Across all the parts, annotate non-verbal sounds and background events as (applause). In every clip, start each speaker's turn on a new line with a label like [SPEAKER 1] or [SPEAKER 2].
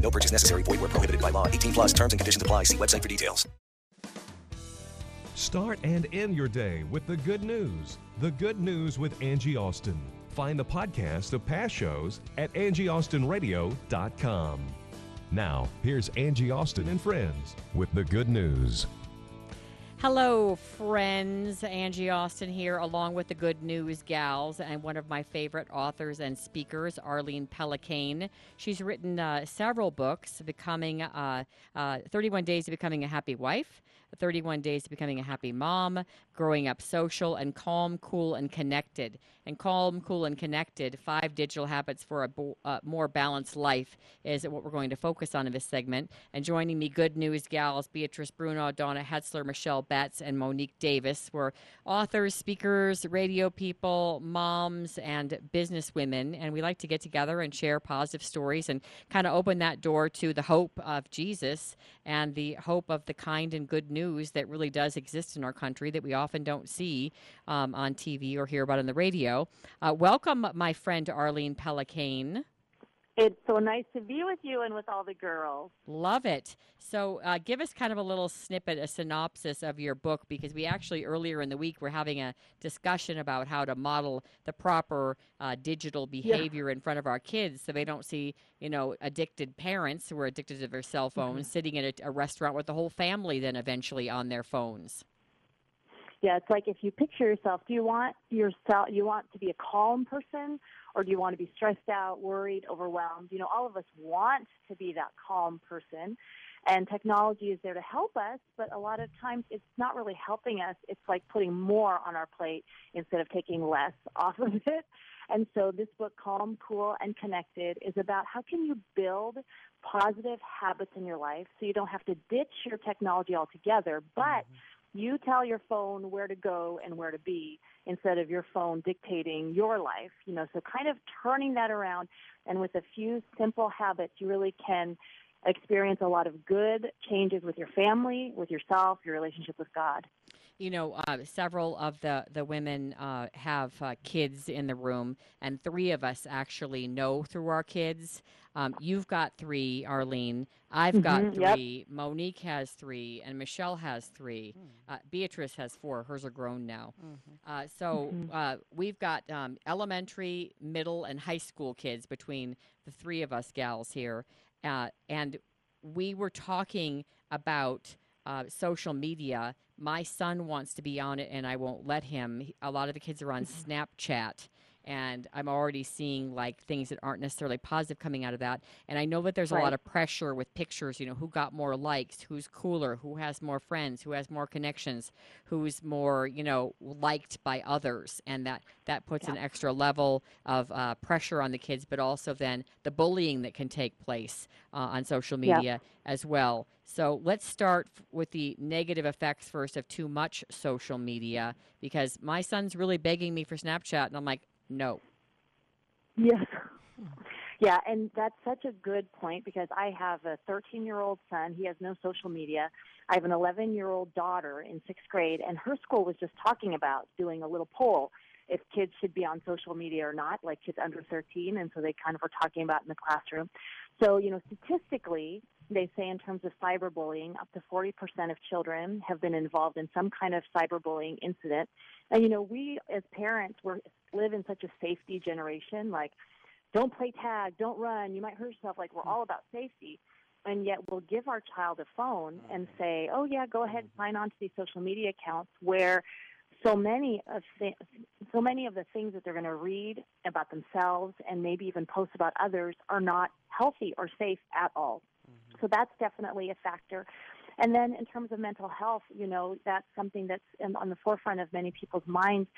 [SPEAKER 1] No purchase necessary. Void where prohibited by law. 18 plus terms and conditions apply. See website for details.
[SPEAKER 2] Start and end your day with the good news. The Good News with Angie Austin. Find the podcast of past shows at angieaustinradio.com. Now, here's Angie Austin and friends with the good news.
[SPEAKER 3] Hello, friends. Angie Austin here, along with the Good News Gals, and one of my favorite authors and speakers, Arlene Pellicane. She's written uh, several books, becoming uh, uh, 31 Days to Becoming a Happy Wife, 31 Days to Becoming a Happy Mom, Growing Up Social, and Calm, Cool, and Connected. And Calm, Cool, and Connected Five Digital Habits for a bo- uh, More Balanced Life is what we're going to focus on in this segment. And joining me, Good News Gals, Beatrice Bruno, Donna Hetzler, Michelle Betts, and Monique Davis were authors, speakers, radio people, moms, and business women. And we like to get together and share positive stories and kind of open that door to the hope of Jesus and the hope of the kind and good news that really does exist in our country that we often don't see um, on TV or hear about on the radio. Uh, welcome, my friend Arlene Pellicane.
[SPEAKER 4] It's so nice to be with you and with all the girls.
[SPEAKER 3] Love it. So, uh, give us kind of a little snippet, a synopsis of your book, because we actually earlier in the week were having a discussion about how to model the proper uh, digital behavior in front of our kids, so they don't see, you know, addicted parents who are addicted to their cell phones sitting in a, a restaurant with the whole family, then eventually on their phones.
[SPEAKER 4] Yeah, it's like if you picture yourself, do you want yourself you want to be a calm person or do you want to be stressed out, worried, overwhelmed? You know, all of us want to be that calm person. And technology is there to help us, but a lot of times it's not really helping us. It's like putting more on our plate instead of taking less (laughs) off of it. And so this book, Calm, Cool, and Connected, is about how can you build positive habits in your life so you don't have to ditch your technology altogether, but mm-hmm. You tell your phone where to go and where to be instead of your phone dictating your life. You know, so kind of turning that around and with a few simple habits you really can experience a lot of good changes with your family, with yourself, your relationship with God.
[SPEAKER 3] You know, uh, several of the the women uh, have uh, kids in the room, and three of us actually know through our kids. Um, you've got three, Arlene. I've got
[SPEAKER 4] Mhm, yep.
[SPEAKER 3] three. Monique has three, and Michelle has three. Uh, Beatrice has four. Hers are grown now. Uh, so uh, we've got um, elementary, middle, and high school kids between the three of us gals here, uh, and we were talking about uh, social media. My son wants to be on it, and I won't let him. A lot of the kids are on Snapchat, and I'm already seeing like things that aren't necessarily positive coming out of that. And I know that there's a lot of pressure with pictures. You know, who got more likes, who's cooler, who has more friends, who has more connections, who's more you know liked by others, and that that puts an extra level of uh, pressure on the kids, but also then the bullying that can take place uh, on social
[SPEAKER 4] Yeah.
[SPEAKER 3] media as well. So let's start f- with the negative effects first of too much social media because my son's really begging me for Snapchat, and I'm like, no.
[SPEAKER 4] Yes. Yeah, and that's such a good point because I have a 13 year old son. He has no social media. I have an 11 year old daughter in sixth grade, and her school was just talking about doing a little poll if kids should be on social media or not, like kids under 13. And so they kind of were talking about in the classroom. So, you know, statistically, they say in terms of cyberbullying, up to 40% of children have been involved in some kind of cyberbullying incident. And, you know, we as parents, we're, live in such a safety generation. Like, don't play tag, don't run, you might hurt yourself. Like, we're all about safety. And yet, we'll give our child a phone and mm. say, oh, yeah, go ahead and sign on to these social media accounts where so many of th- so many of the things that they're going to read about themselves and maybe even post about others are not healthy or safe at all. Mm-hmm. So that's definitely a factor. And then in terms of mental health, you know, that's something that's on the forefront of many people's minds.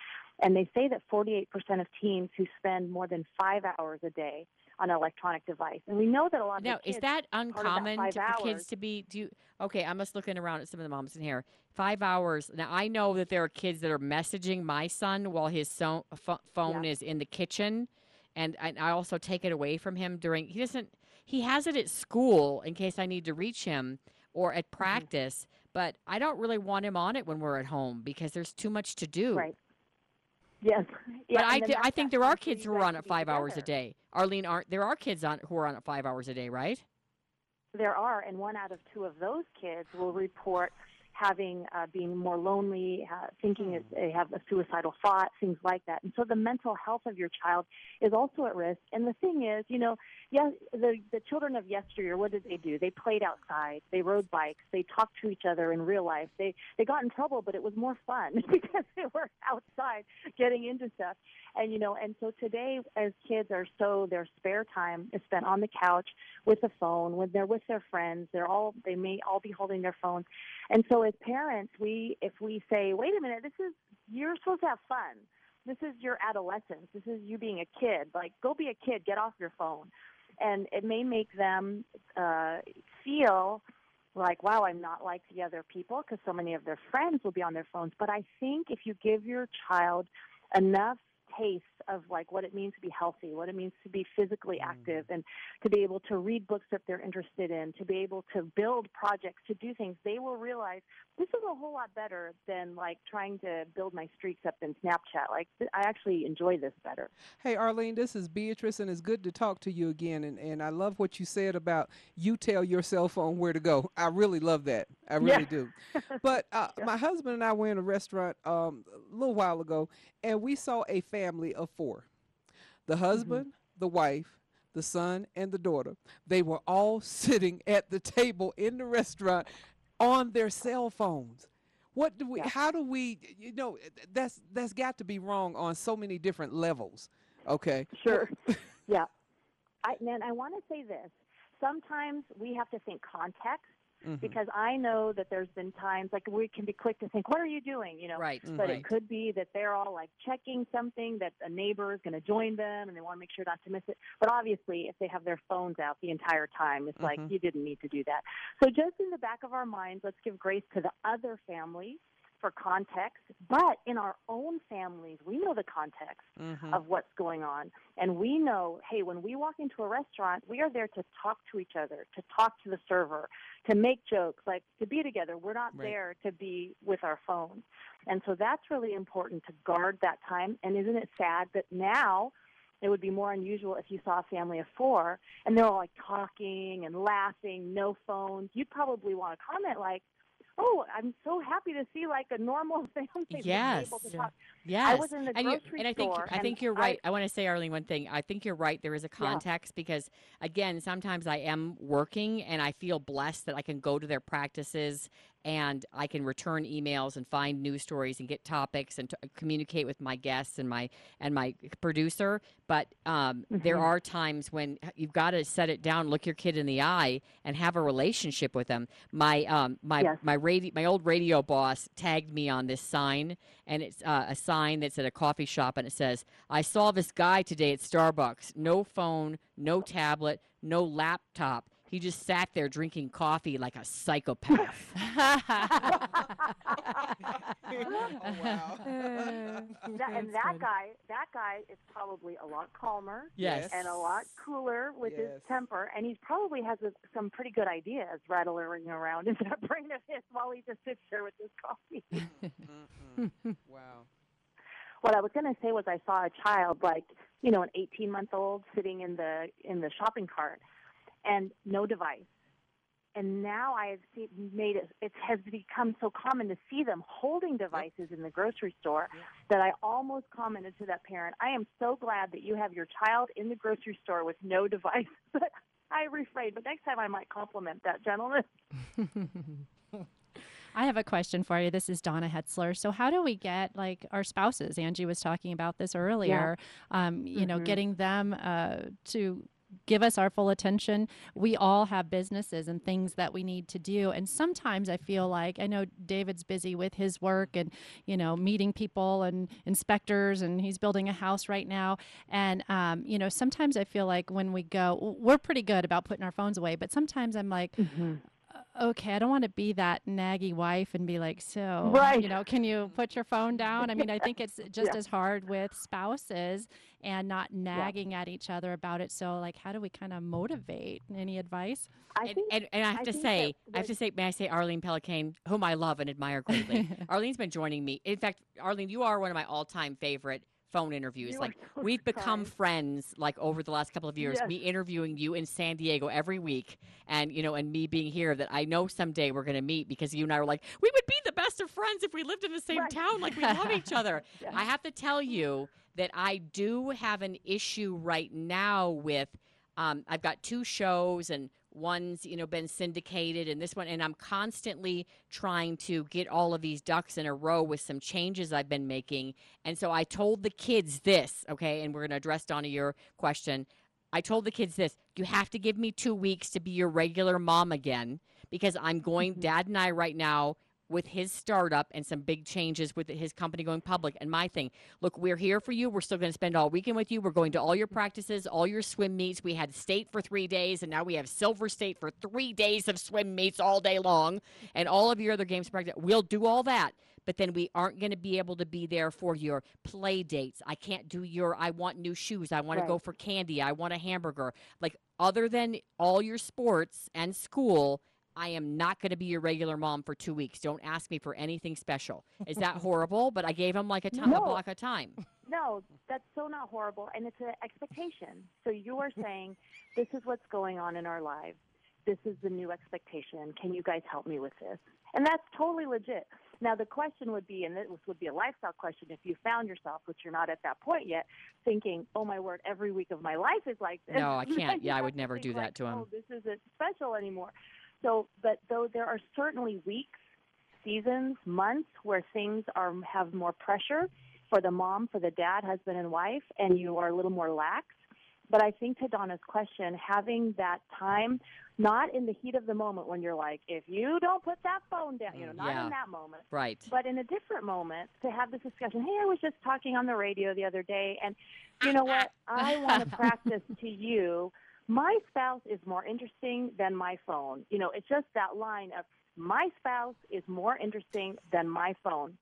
[SPEAKER 4] And they say that 48% of teens who spend more than five hours a day on an electronic device. And we know that a lot
[SPEAKER 3] now,
[SPEAKER 4] of kids, Now,
[SPEAKER 3] is that uncommon
[SPEAKER 4] five
[SPEAKER 3] to, for kids to be do? Okay, I'm just looking around at some of the moms in here. Five hours. Now I know that there are kids that are messaging my son while his so, pho- phone
[SPEAKER 4] Yeah.
[SPEAKER 3] is in the kitchen, and I, I also take it away from him during. He doesn't. He has it at school in case I need to reach him or
[SPEAKER 4] Mm-hmm.
[SPEAKER 3] at practice, but I don't really want him on it when we're at home because there's too much to do.
[SPEAKER 4] Right. Yes. Yeah,
[SPEAKER 3] but I, think there are kids who are on
[SPEAKER 4] be
[SPEAKER 3] five hours a day. Arlene, aren't there are kids on who are on it five hours a day, right?
[SPEAKER 4] There are, and one out of two of those kids will report having uh, being more lonely, uh, thinking that they have a suicidal thought, things like that. And so the mental health of your child is also at risk. And the thing is, you know, yes, the the children of yesteryear, what did they do? They played outside, they rode bikes, they talked to each other in real life. They they got in trouble, but it was more fun (laughs) because they were outside getting into stuff. And you know, and so today, as kids are so their spare time is spent on the couch with a phone when they're with their friends. They're all they may all be holding their phones. And so as parents, we if we say, "Wait a minute, this is you're supposed to have fun. This is your adolescence. This is you being a kid. Like go be a kid, get off your phone." And it may make them uh feel like, wow, I'm not like the other people because so many of their friends will be on their phones. But I think if you give your child enough taste of like what it means to be healthy, what it means to be physically active, and to be able to read books that they're interested in, to be able to build projects, to do things, they will realize this is a whole lot better than like trying to build my streaks up in Snapchat. Like I actually enjoy this better.
[SPEAKER 5] Hey, Arlene, this is Beatrice, and it's good to talk to you again. And, and I love what you said about you tell your cell phone where to go. I really love that. I
[SPEAKER 4] Yeah.
[SPEAKER 5] really do. (laughs) But uh, my husband and I were in a restaurant um, a little while ago, and we saw a family of four the husband, mm-hmm. the wife, the son, and the daughter. They were all (laughs) sitting at the table in the restaurant on their cell phones. What do we?
[SPEAKER 4] Yeah.
[SPEAKER 5] How do we? You know, that's that's got to be wrong on so many different levels. Okay.
[SPEAKER 4] Sure. (laughs) yeah. I, and I want to say this. Sometimes we have to think context
[SPEAKER 5] Mhm.
[SPEAKER 4] because I know that there's been times like we can be quick to think, what are you doing? You know,
[SPEAKER 3] Right.
[SPEAKER 4] but
[SPEAKER 3] right.
[SPEAKER 4] it could be that they're all like checking something that a neighbor is going to join them and they want to make sure not to miss it. But obviously, if they have their phones out the entire time, it's like
[SPEAKER 5] Mhm.
[SPEAKER 4] you didn't need to do that. So just in the back of our minds, let's give grace to the other families for context. But in our own families, we know the context
[SPEAKER 5] Mhm.
[SPEAKER 4] of what's going on. And we know, hey, when we walk into a restaurant, we are there to talk to each other, to talk to the server, to make jokes, like to be together. We're not
[SPEAKER 5] Right.
[SPEAKER 4] there to be with our phones. And so that's really important to guard that time. And isn't it sad that now it would be more unusual if you saw a family of four and they're all like talking and laughing, no phones. You'd probably want to comment like, Oh, I'm so happy to see like a normal (laughs) family
[SPEAKER 3] Yes.
[SPEAKER 4] able to talk.
[SPEAKER 3] Yes.
[SPEAKER 4] was in the
[SPEAKER 3] and, you-
[SPEAKER 4] grocery
[SPEAKER 3] and I think I think you're right. I, want to say, Arlene, one thing. I think you're right. There is a context because, again, sometimes I am working and I feel blessed that I can go to their practices and I can return emails and find news stories and get topics and t- communicate with my guests and my and my producer. But um, there
[SPEAKER 4] Mhm.
[SPEAKER 3] are times when you've got to set it down, look your kid in the eye, and have a relationship with them. My um, my
[SPEAKER 4] Yes.
[SPEAKER 3] my radio my old radio boss tagged me on this sign, and it's uh, a sign that's at a coffee shop, and it says, "I saw this guy today at Starbucks. No phone, no tablet, no laptop." He just sat there drinking coffee like a psychopath. (laughs) (laughs)
[SPEAKER 5] oh, wow.
[SPEAKER 4] That, and that guy, that guy is probably a lot calmer
[SPEAKER 3] Yes.
[SPEAKER 4] and a lot cooler with his temper, and he probably has a, some pretty good ideas rattling around in (laughs) that brain of his while he just sits there with his coffee.
[SPEAKER 5] Wow.
[SPEAKER 4] what I was going to say was I saw a child, like you know, an 18 month old sitting in the in the shopping cart, and no device. And now I have seen, made it. It has become so common to see them holding devices in the grocery store that I almost commented to that parent, "I am so glad that you have your child in the grocery store with no device." (laughs) But I refrained. But next time I might compliment that gentleman. (laughs)
[SPEAKER 6] I have a question for you. This is Donna Hetzler. So, how do we get like our spouses? Angie was talking about this earlier. Um, you know,
[SPEAKER 4] Mhm.
[SPEAKER 6] getting them uh, to give us our full attention. We all have businesses and things that we need to do. And sometimes I feel like I know David's busy with his work and, you know, meeting people and inspectors, and he's building a house right now. And, um, you know, sometimes I feel like when we go, we're pretty good about putting our phones away, but sometimes I'm like,
[SPEAKER 4] Mm-hmm.
[SPEAKER 6] Okay, I don't want to be that naggy wife and be like, so,
[SPEAKER 4] Right.
[SPEAKER 6] you know, can you put your phone down? I mean, I think it's (laughs) just
[SPEAKER 4] Yeah.
[SPEAKER 6] as hard with spouses and not nagging at each other about it. So, like, how do we kind of motivate? Any advice?
[SPEAKER 4] I
[SPEAKER 3] And,
[SPEAKER 4] think
[SPEAKER 3] and, and I have
[SPEAKER 4] I
[SPEAKER 3] to say, I have to say, may I say, Arlene Pellicane, whom I love and admire greatly. (laughs) Arlene's been joining me. In fact, Arlene, you are one of my all-time favorite phone interviews.
[SPEAKER 4] You
[SPEAKER 3] like
[SPEAKER 4] so
[SPEAKER 3] we've become
[SPEAKER 4] kind.
[SPEAKER 3] friends. Like over the last couple of years,
[SPEAKER 4] Yes.
[SPEAKER 3] me interviewing you in San Diego every week, and you know, and me being here. That I know someday we're going to meet because you and I were like, we would be the best of friends if we lived in the same
[SPEAKER 4] Right.
[SPEAKER 3] town. Like we love each (laughs) other.
[SPEAKER 4] Yeah.
[SPEAKER 3] I have to tell you that I do have an issue right now with. Um, I've got two shows and one's you know been syndicated and this one and i'm constantly trying to get all of these ducks in a row with some changes i've been making. And so i told the kids this okay and we're going to address donna your question. I told the kids this you have to give me two weeks to be your regular mom again because i'm going mm-hmm. dad and i right now with his startup and some big changes with his company going public. And my thing look we're here for you. We're still going to spend all weekend with you. We're going to all your practices all your swim meets. We had state for three days and now we have silver state for three days of swim meets all day long. And all of your other games practice we'll do all that but then we aren't going to be able to be there for your play dates. I can't do your i want new shoes. I want to go for candy. I want a hamburger. Like other than all your sports and school I am not going to be your regular mom for two weeks. Don't ask me for anything special. Is that (laughs) horrible? But I gave him like a time, a block of time.
[SPEAKER 4] No, that's so not horrible, and it's an expectation. So you are saying, this is what's going on in our lives. This is the new expectation. Can you guys help me with this? And that's totally legit. Now the question would be, and this would be a lifestyle question, if you found yourself, which you're not at that point yet, thinking, "Oh my word, every week of my life is like this."
[SPEAKER 3] No, I can't. (laughs) Yeah, I would never do that
[SPEAKER 4] like,
[SPEAKER 3] to him.
[SPEAKER 4] Oh, this isn't special anymore. So, but though there are certainly weeks, seasons, months where things are have more pressure for the mom, for the dad, husband, and wife, and you are a little more lax. But I think to Donna's question, having that time, not in the heat of the moment when you're like, if you don't put that phone down, you know, not
[SPEAKER 3] Yeah.
[SPEAKER 4] in that moment,
[SPEAKER 3] Right.
[SPEAKER 4] but in a different moment to have this discussion. Hey, I was just talking on the radio the other day, and you (laughs) know what? I want to practice to you. My spouse is more interesting than my phone. You know, it's just that line of my spouse is more interesting than my phone.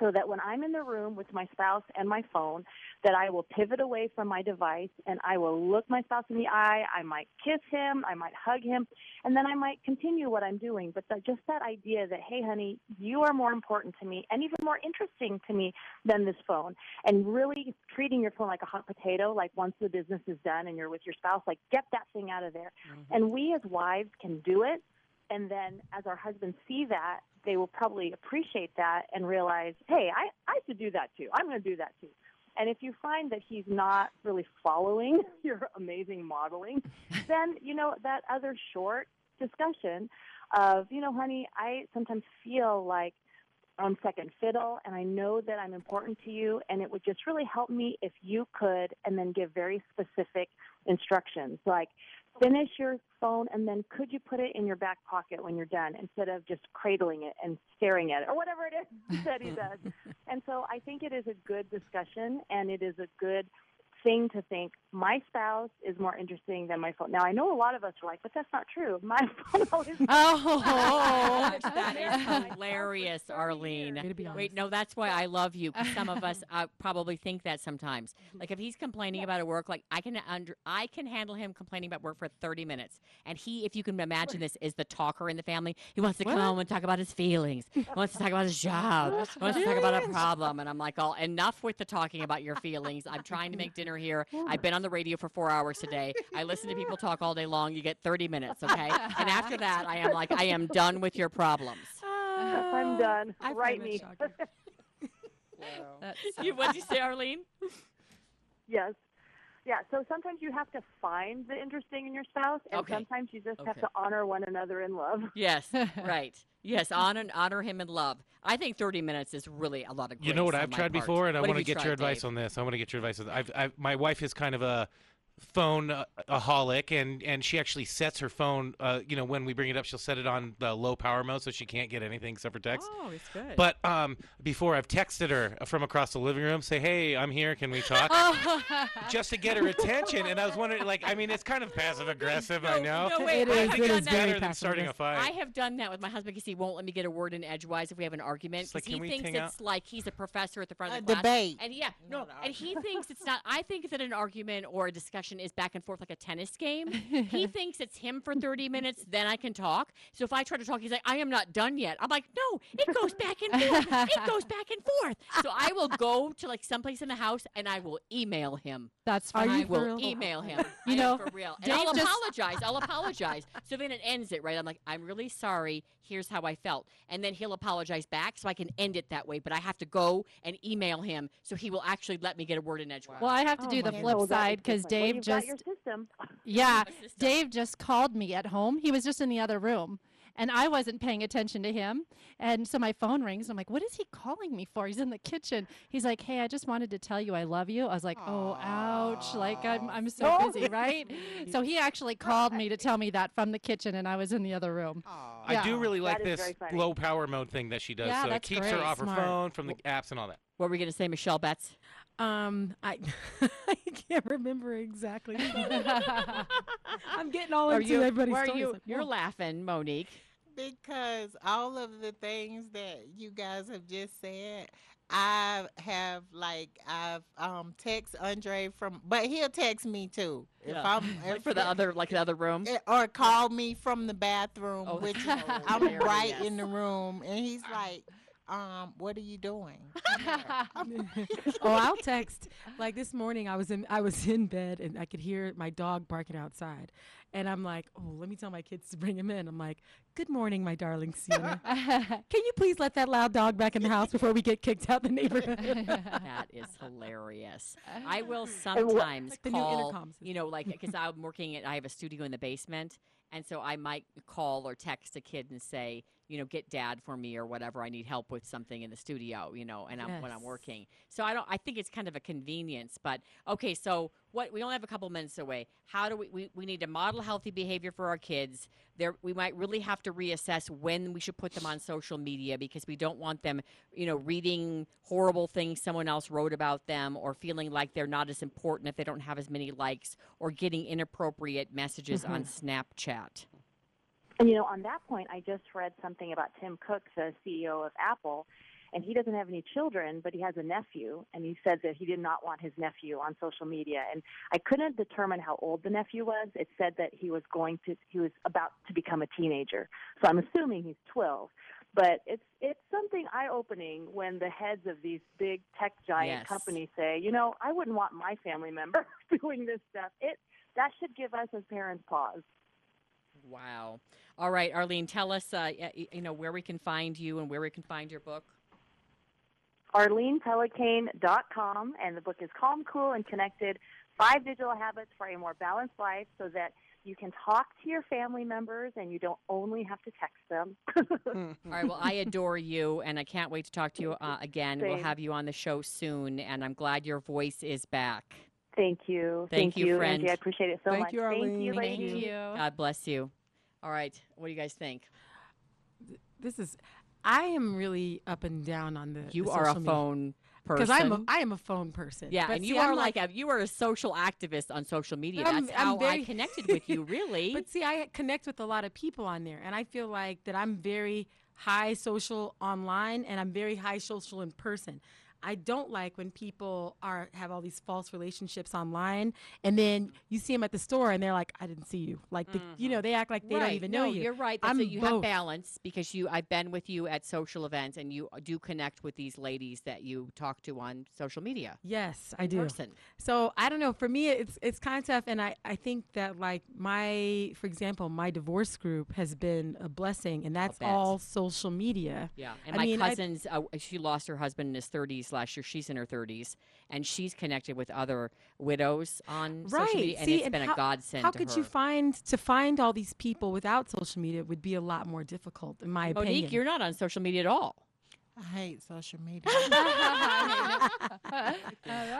[SPEAKER 4] So that when I'm in the room with my spouse and my phone, that I will pivot away from my device and I will look my spouse in the eye. I might kiss him, I might hug him, and then I might continue what I'm doing. But the, just that idea that, hey, honey, you are more important to me and even more interesting to me than this phone. And really treating your phone like a hot potato, like once the business is done and you're with your spouse, like get that thing out of there. Mm-hmm. And we as wives can do it. And then as our husbands see that, they will probably appreciate that and realize, hey, I, I should do that too. I'm going to do that too. And if you find that he's not really following (laughs) your amazing modeling, (laughs) then, you know, that other short discussion of, you know, honey, I sometimes feel like I'm second fiddle and I know that I'm important to you and it would just really help me if you could and then give very specific instructions like finish your phone and then could you put it in your back pocket when you're done instead of just cradling it and staring at it or whatever it is (laughs) that he does. (laughs) and so I think it is a good discussion and it is a good thing to think my spouse is more interesting than my phone. Now I know a lot of us are like, but that's not true. My (laughs) phone always (laughs) (laughs)
[SPEAKER 3] Oh,
[SPEAKER 4] Gosh,
[SPEAKER 3] that is hilarious, Arlene.
[SPEAKER 6] Way to be
[SPEAKER 3] Wait, no, that's why I love you. Some of us uh, probably think that sometimes. Like if he's complaining about at work, like I can under, I can handle him complaining about work for 30 minutes. And he, if you can imagine this, is the talker in the family. He wants to come home and talk about his feelings. He wants to talk about his job. He wants to talk about a problem. And I'm like, all enough with the talking about your feelings. I'm trying to make dinner here. I've been on the radio for four hours today. I listen to people talk all day long. You get 30 minutes, (laughs) okay? And after that, I am like, I am done with your problems. (laughs)
[SPEAKER 4] I'm done.
[SPEAKER 6] I
[SPEAKER 4] Write me. (laughs)
[SPEAKER 5] Wow.
[SPEAKER 6] That's
[SPEAKER 3] You, what did you say, Arlene?
[SPEAKER 4] Yes. Yeah, so sometimes you have to find the interesting in your spouse, and
[SPEAKER 3] Okay.
[SPEAKER 4] sometimes you just have to honor one another in love. (laughs)
[SPEAKER 3] Yes, (laughs) right. Yes, honor honor him in love. I think 30 minutes is really a lot of.
[SPEAKER 7] You know what I've tried
[SPEAKER 3] part.
[SPEAKER 7] before, and I
[SPEAKER 3] What have
[SPEAKER 7] want to get
[SPEAKER 3] tried,
[SPEAKER 7] your advice
[SPEAKER 3] Dave?
[SPEAKER 7] on this. I want to get your advice. On I've, I've, my wife is kind of a phone uh, aholic and and she actually sets her phone uh, you know when we bring it up she'll set it on the low power mode so she can't get anything except for text
[SPEAKER 3] Oh, it's good.
[SPEAKER 7] but um before i've texted her from across the living room say hey i'm here can we talk (laughs) just to get her attention and i was wondering like i mean it's kind of passive aggressive i know
[SPEAKER 3] no, wait,
[SPEAKER 8] It
[SPEAKER 3] I
[SPEAKER 8] is-
[SPEAKER 3] have
[SPEAKER 7] think
[SPEAKER 3] done
[SPEAKER 7] it's
[SPEAKER 3] that.
[SPEAKER 8] very
[SPEAKER 7] better than starting a fight
[SPEAKER 3] I have done that with my husband because he won't let me get a word in edgewise if we have an argument
[SPEAKER 7] It's like,
[SPEAKER 3] because
[SPEAKER 7] can
[SPEAKER 3] he thinks
[SPEAKER 7] hang
[SPEAKER 3] it's like he's a professor at the front
[SPEAKER 9] A
[SPEAKER 3] of the class.
[SPEAKER 9] debate.
[SPEAKER 3] And yeah, no,
[SPEAKER 9] Not an
[SPEAKER 3] and he thinks it's not. I think that an argument or a discussion is back and forth like a tennis game. he (laughs) thinks it's him for 30 minutes, then I can talk. So if I try to talk, he's like, I am not done yet. I'm like, no, it goes back and forth. it (laughs) goes back and forth. So I will go to like someplace in the house and I will email him.
[SPEAKER 6] That's
[SPEAKER 8] Are
[SPEAKER 6] fine.
[SPEAKER 8] you
[SPEAKER 3] I will
[SPEAKER 8] real?
[SPEAKER 3] email him. (laughs)
[SPEAKER 6] You
[SPEAKER 3] I
[SPEAKER 6] know,
[SPEAKER 3] for real. And I'll
[SPEAKER 6] just-
[SPEAKER 3] apologize. I'll apologize. So then it ends it, right? I'm like, I'm really sorry. Here's how I felt. And then he'll apologize back so I can end it that way. But I have to go and email him so he will actually let me get a word in edgewise.
[SPEAKER 6] Well, I have to
[SPEAKER 4] Oh
[SPEAKER 6] do the flip
[SPEAKER 4] God.
[SPEAKER 6] side because
[SPEAKER 4] Well,
[SPEAKER 6] Dave
[SPEAKER 4] you've
[SPEAKER 6] just
[SPEAKER 4] got your system.
[SPEAKER 6] Yeah, (laughs)
[SPEAKER 3] system.
[SPEAKER 6] Dave just called me at home. He was just in the other room. And I wasn't paying attention to him. And so my phone rings. I'm like, what is he calling me for? He's in the kitchen. He's like, hey, I just wanted to tell you I love you. I was like, oh, ouch. Like, I'm, I'm so busy, right? So he actually called me to tell me that from the kitchen, and I was in the other room.
[SPEAKER 7] i do really like this low power mode thing that she does
[SPEAKER 6] Yeah,
[SPEAKER 7] so it keeps
[SPEAKER 6] great.
[SPEAKER 7] her off her phone from the apps and all that
[SPEAKER 3] what were we going to say, Michelle Betts?
[SPEAKER 8] Um, I (laughs) I can't remember exactly. (laughs) I'm getting all
[SPEAKER 3] Are
[SPEAKER 8] into
[SPEAKER 3] you,
[SPEAKER 8] everybody's
[SPEAKER 3] why are
[SPEAKER 8] stories.
[SPEAKER 3] you,
[SPEAKER 8] like,
[SPEAKER 3] you're laughing, Monique.
[SPEAKER 9] Because all of the things that you guys have just said, I have like I've um text Andre from, but he'll text me too if
[SPEAKER 3] Yeah.
[SPEAKER 9] I'm
[SPEAKER 3] Like
[SPEAKER 9] if
[SPEAKER 3] for the
[SPEAKER 9] it-
[SPEAKER 3] other, like the other room.
[SPEAKER 9] eh, or call me from the bathroom,
[SPEAKER 3] Oh,
[SPEAKER 9] which
[SPEAKER 3] that's (laughs)
[SPEAKER 9] I'm right
[SPEAKER 3] hilarious.
[SPEAKER 9] in the room, and he's like, um, what are you doing? (laughs)
[SPEAKER 8] oh, I'll text. Like this morning, I was in I was in bed and I could hear my dog barking outside, and I'm like, oh, let me tell my kids to bring him in. I'm like, good morning, my darling Sienna. (laughs) Can you please let that loud dog back in the house before we get kicked out of the neighborhood? (laughs)
[SPEAKER 3] that is hilarious. I will sometimes
[SPEAKER 8] Like
[SPEAKER 3] call, you know, like because I'm working at, I have a studio in the basement, and so I might call or text a kid and say, you know, get dad for me or whatever. I need help with something in the studio, you know, and I'm, when I'm working. So I don't. I think it's kind of a convenience, but okay. So what? We only have a couple minutes away. How do we? We, we need to model healthy behavior for our kids. There, we might really have to reassess when we should put them on social media because we don't want them, you know, reading horrible things someone else wrote about them or feeling like they're not as important if they don't have as many likes or getting inappropriate messages on mm-hmm. Snapchat.
[SPEAKER 4] And you know, on that point, I just read something about Tim Cook, the CEO of Apple, and he doesn't have any children, but he has a nephew, and he said that he did not want his nephew on social media. And I couldn't determine how old the nephew was. It said that he was going to, he was about to become a teenager. So I'm assuming he's 12. But it's it's something eye opening when the heads of these big tech giant
[SPEAKER 3] Yes.
[SPEAKER 4] companies say, you know, I wouldn't want my family member (laughs) doing this stuff. It that should give us as parents pause.
[SPEAKER 3] Wow. All right, Arlene, tell us, uh, you know, where we can find you and where we can find your book.
[SPEAKER 4] ArlenePellicane.com, and the book is Calm, Cool, and Connected Five Digital Habits for a More Balanced Life so that you can talk to your family members and you don't only have to text them. (laughs)
[SPEAKER 3] All right. Well, I adore you, and I can't wait to talk to you uh, again. We'll have you on the show soon, and I'm glad your voice is back.
[SPEAKER 4] Thank you.
[SPEAKER 3] Thank you, friend.
[SPEAKER 4] Angie. I appreciate it so
[SPEAKER 5] Thank
[SPEAKER 4] much.
[SPEAKER 5] you,
[SPEAKER 4] Thank
[SPEAKER 5] Arlene.
[SPEAKER 4] you,
[SPEAKER 6] Thank you.
[SPEAKER 3] God bless you. All right. What do you guys think?
[SPEAKER 8] this is. I am really up and down on the.
[SPEAKER 3] You
[SPEAKER 8] the
[SPEAKER 3] are a
[SPEAKER 8] social media.
[SPEAKER 3] phone person.
[SPEAKER 8] because I'm a, I am a phone person.
[SPEAKER 3] yeah,
[SPEAKER 8] But
[SPEAKER 3] and
[SPEAKER 8] see,
[SPEAKER 3] you are
[SPEAKER 8] I'm
[SPEAKER 3] like, a, you are a social activist on social media.
[SPEAKER 8] I'm-
[SPEAKER 3] That's
[SPEAKER 8] I'm
[SPEAKER 3] how I
[SPEAKER 8] very-
[SPEAKER 3] connected with you, (laughs) really.
[SPEAKER 8] But see, I connect with a lot of people on there, and I feel like that I'm very high social online, and I'm very high social in person. I don't like when people are have all these false relationships online, and then you see them at the store, and they're like, "I didn't see you." Like, the, you know, they act like they
[SPEAKER 3] right.
[SPEAKER 8] don't even
[SPEAKER 3] no,
[SPEAKER 8] know you.
[SPEAKER 3] You're right. That's
[SPEAKER 8] I'm
[SPEAKER 3] a, you have balance because you. I've been with you at social events, and you do connect with these ladies that you talk to on social media.
[SPEAKER 8] Yes, I do.
[SPEAKER 3] Person.
[SPEAKER 8] So I don't know. For me, it's it's kind of tough, and I I think that like my, for example, my divorce group has been a blessing, and that's all social media.
[SPEAKER 3] Yeah, and
[SPEAKER 8] I
[SPEAKER 3] my
[SPEAKER 8] mean,
[SPEAKER 3] cousin's uh, she lost her husband in his 30s last year. She's in her 30s, and she's connected with other widows on
[SPEAKER 8] right.
[SPEAKER 3] social media, and
[SPEAKER 8] See,
[SPEAKER 3] it's been
[SPEAKER 8] how,
[SPEAKER 3] a godsend
[SPEAKER 8] How
[SPEAKER 3] to
[SPEAKER 8] could
[SPEAKER 3] her.
[SPEAKER 8] you find to find all these people without social media would be a lot more difficult, in my
[SPEAKER 3] Monique,
[SPEAKER 8] opinion.
[SPEAKER 3] Monique, you're not on social media at all.
[SPEAKER 9] I hate social media. (laughs) (laughs)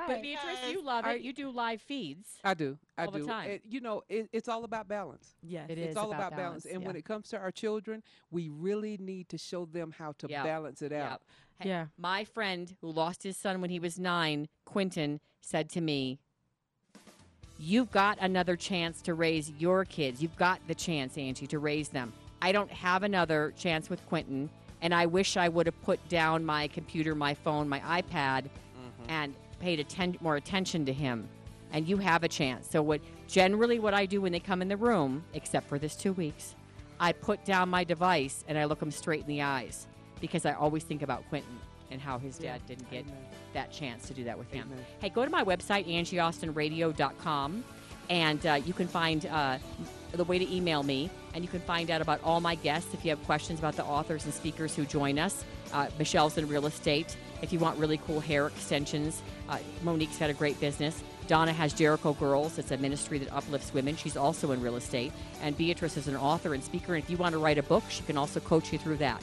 [SPEAKER 3] But Beatrice, you love it. You do live feeds.
[SPEAKER 5] I do. I
[SPEAKER 3] all the
[SPEAKER 5] do.
[SPEAKER 3] time.
[SPEAKER 5] And, you know, it, it's all about balance.
[SPEAKER 8] Yes.
[SPEAKER 3] It
[SPEAKER 5] it's
[SPEAKER 3] is
[SPEAKER 5] all
[SPEAKER 3] about
[SPEAKER 5] about, balance.
[SPEAKER 3] balance,
[SPEAKER 5] And when it comes to our children, we really need to show them how to
[SPEAKER 3] Yep.
[SPEAKER 5] balance it out.
[SPEAKER 3] Yep. Hey,
[SPEAKER 8] Yeah.
[SPEAKER 3] My friend who lost his son when he was nine, Quentin, said to me, You've got another chance to raise your kids. You've got the chance, Angie, to raise them. I don't have another chance with Quentin, and I wish I would have put down my computer, my phone, my iPad, mm-hmm. and paid atten- more attention to him. And you have a chance. So what generally what I do when they come in the room, except for this two weeks, I put down my device and I look them straight in the eyes because I always think about Quentin and how his
[SPEAKER 5] Yeah.
[SPEAKER 3] dad didn't get
[SPEAKER 5] Amen.
[SPEAKER 3] that chance to do that with him.
[SPEAKER 5] Amen.
[SPEAKER 3] Hey, go to my website, angieaustinradio.com, and uh, you can find uh, the way to email me, and you can find out about all my guests if you have questions about the authors and speakers who join us. Uh, Michelle's in real estate. If you want really cool hair extensions, uh, Monique's got a great business. Donna has Jericho Girls. It's a ministry that uplifts women. She's also in real estate. And Beatrice is an author and speaker. And if you want to write a book, she can also coach you through that.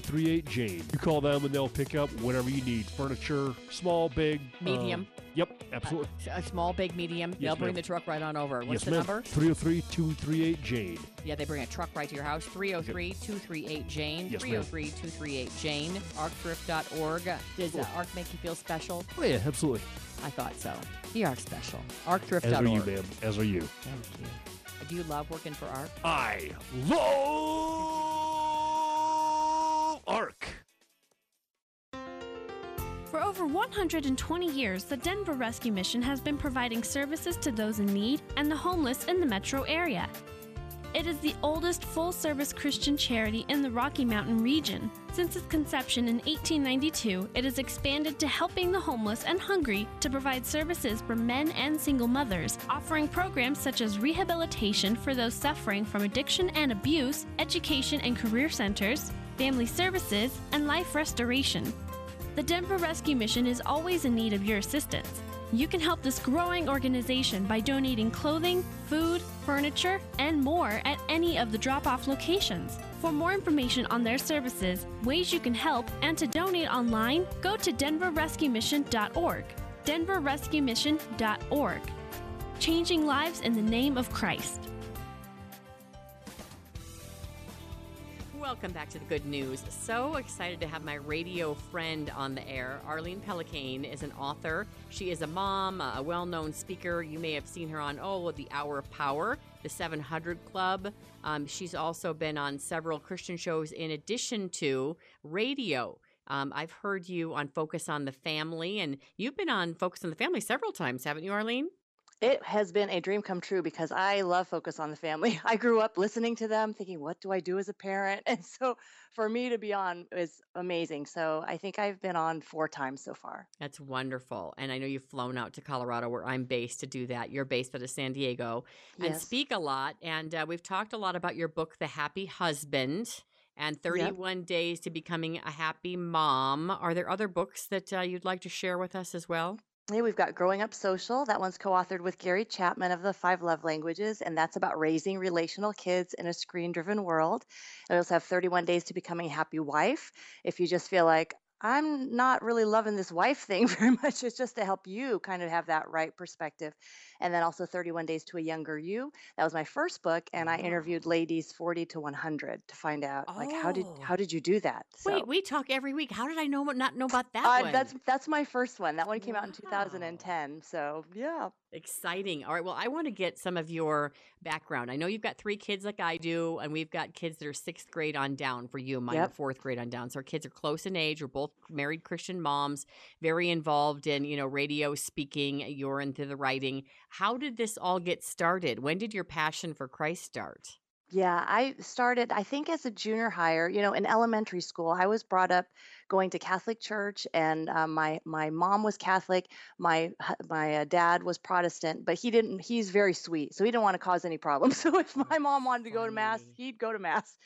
[SPEAKER 10] 238 Jane. You call them and they'll pick up whatever you need furniture, small, big,
[SPEAKER 3] Medium.
[SPEAKER 10] um, yep, absolutely.
[SPEAKER 3] A small, big, medium. They'll bring the truck right on over. What's
[SPEAKER 10] yes,
[SPEAKER 3] the
[SPEAKER 10] ma'am.
[SPEAKER 3] number?
[SPEAKER 10] 303 238 Jane.
[SPEAKER 3] Yeah, they bring a truck right to your house. 303 238 Jane.
[SPEAKER 10] Yes, ma'am.
[SPEAKER 3] 303 238 Jane. Arcthrift.org. Does uh, ARC make you feel special?
[SPEAKER 10] Oh, yeah, absolutely.
[SPEAKER 3] I thought so. You are special. Arcthrift.org.
[SPEAKER 10] As are you, ma'am. As are you.
[SPEAKER 3] Thank you. Do you love working for ARC?
[SPEAKER 10] I love ARC.
[SPEAKER 11] For over 120 years, the Denver Rescue Mission has been providing services to those in need and the homeless in the metro area. It is the oldest full service Christian charity in the Rocky Mountain region. Since its conception in 1892, it has expanded to helping the homeless and hungry to provide services for men and single mothers, offering programs such as rehabilitation for those suffering from addiction and abuse, education and career centers, family services, and life restoration. The Denver Rescue Mission is always in need of your assistance. You can help this growing organization by donating clothing, food, furniture, and more at any of the drop off locations. For more information on their services, ways you can help, and to donate online, go to denverrescuemission.org. denverrescuemission.org. Changing lives in the name of Christ.
[SPEAKER 3] Welcome back to the good news. So excited to have my radio friend on the air. Arlene Pellicane is an author. She is a mom, a well known speaker. You may have seen her on, oh, The Hour of Power, the 700 Club. Um, she's also been on several Christian shows in addition to radio. Um, I've heard you on Focus on the Family, and you've been on Focus on the Family several times, haven't you, Arlene?
[SPEAKER 12] It has been a dream come true because I love Focus on the Family. (laughs) I grew up listening to them, thinking, what do I do as a parent? (laughs) And so for me to be on is amazing. So I think I've been on four times so far.
[SPEAKER 3] That's wonderful. And I know you've flown out to Colorado where I'm based to do that. You're based out of San Diego and
[SPEAKER 12] Yes.
[SPEAKER 3] speak a lot. And uh, we've talked a lot about your book, The Happy Husband. And 31 Days to Becoming a Happy Mom. Are there other books that uh, you'd like to share with us as well?
[SPEAKER 12] We've got Growing Up Social. That one's co authored with Gary Chapman of the Five Love Languages, and that's about raising relational kids in a screen driven world. And we also have 31 Days to Becoming a Happy Wife. If you just feel like, I'm not really loving this wife thing (laughs) very much, it's just to help you kind of have that right perspective. And then also 31 Days to a Younger You. That was my first book, and I interviewed ladies 40 to 100 to find out, like, how did
[SPEAKER 3] Oh.
[SPEAKER 12] how did you do that?
[SPEAKER 3] Wait, we talk every week. How did I know not know about that
[SPEAKER 12] Uh,
[SPEAKER 3] one?
[SPEAKER 12] that's that's my first one. That one came out in 2010. So yeah.
[SPEAKER 3] Exciting. All right. Well, I want to get some of your background. I know you've got three kids like I do, and we've got kids that are sixth grade on down for you. Mine
[SPEAKER 12] Yep.
[SPEAKER 3] are fourth grade on down. So our kids are close in age. We're both married Christian moms, very involved in, you know, radio speaking. You're into the writing. How did this all get started? When did your passion for Christ start?
[SPEAKER 12] Yeah, I started, I think, as a junior higher. You know, in elementary school, I was brought up going to Catholic church, and uh, my my mom was Catholic. My my uh, dad was Protestant, but he didn't. He's very sweet, so he didn't want to cause any problems. (laughs) So if my mom wanted to go to mass, he'd go to mass.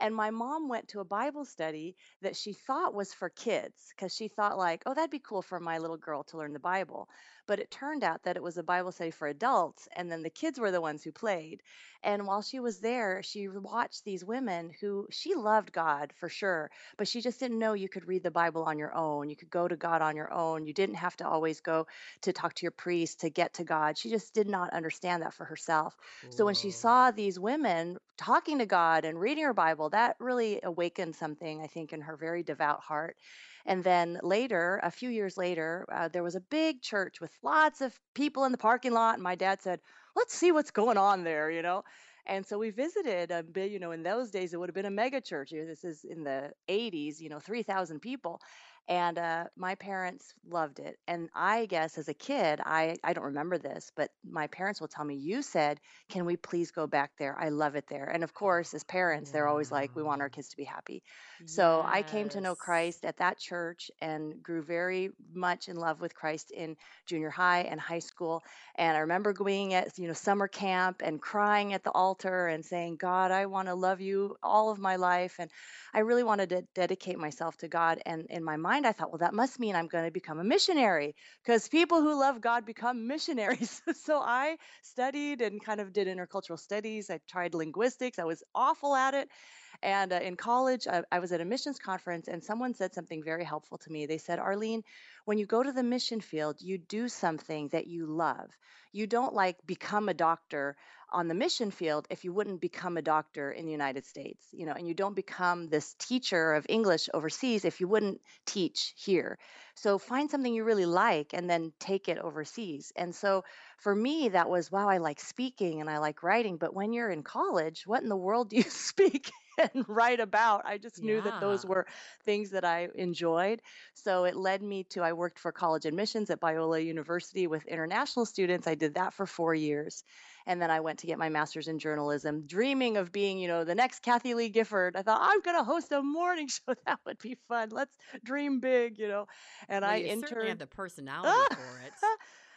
[SPEAKER 12] And my mom went to a Bible study that she thought was for kids because she thought like, oh, that'd be cool for my little girl to learn the Bible. But it turned out that it was a Bible study for adults, and then the kids were the ones who played. And while she was there, she watched these women who she loved God for sure, but she just didn't know you could read the Bible on your own. You could go to God on your own. You didn't have to always go to talk to your priest to get to God. She just did not understand that for herself. So when she saw these women talking to God and reading her Bible, that really awakened something, I think, in her very devout heart. And then later, a few years later, uh, there was a big church with lots of people in the parking lot. And my dad said, Let's see what's going on there, you know? And so we visited a big, you know, in those days, it would have been a mega church. This is in the 80s, you know, 3,000 people. And uh, my parents loved it. And I guess as a kid, I, I don't remember this, but my parents will tell me, You said, Can we please go back there? I love it there. And of course, as parents, they're always like, We want our kids to be happy. So I came to know Christ at that church and grew very much in love with Christ in junior high and high school. And I remember going at you know summer camp and crying at the altar and saying, "God, I want to love you all of my life." And I really wanted to dedicate myself to God. And in my mind, I thought, well, that must mean I'm going to become a missionary because people who love God become (laughs) missionaries. so I studied and kind of did intercultural studies. I tried linguistics. I was awful at it. And uh, in college, I, I was at a missions conference, and someone said something very helpful to me. They said, Arlene, when you go to the mission field, you do something that you love. You don't like become a doctor on the mission field if you wouldn't become a doctor in the United States, you know, and you don't become this teacher of English overseas if you wouldn't teach here. So find something you really like and then take it overseas. And so for me, that was wow, I like speaking and I like writing. But when you're in college, what in the world do you (laughs) speak and write about? I just knew that those were things that I enjoyed. So it led me to, I worked for college admissions at Biola University with international students. I did that for four years. And then I went to get my master's in journalism, dreaming of being, you know, the next Kathie Lee Gifford. I thought, I'm going to host a morning (laughs) show. That would be fun. Let's dream big, you know. And
[SPEAKER 3] Well,
[SPEAKER 12] I
[SPEAKER 3] you certainly
[SPEAKER 12] interned.
[SPEAKER 3] have the personality for it. (laughs)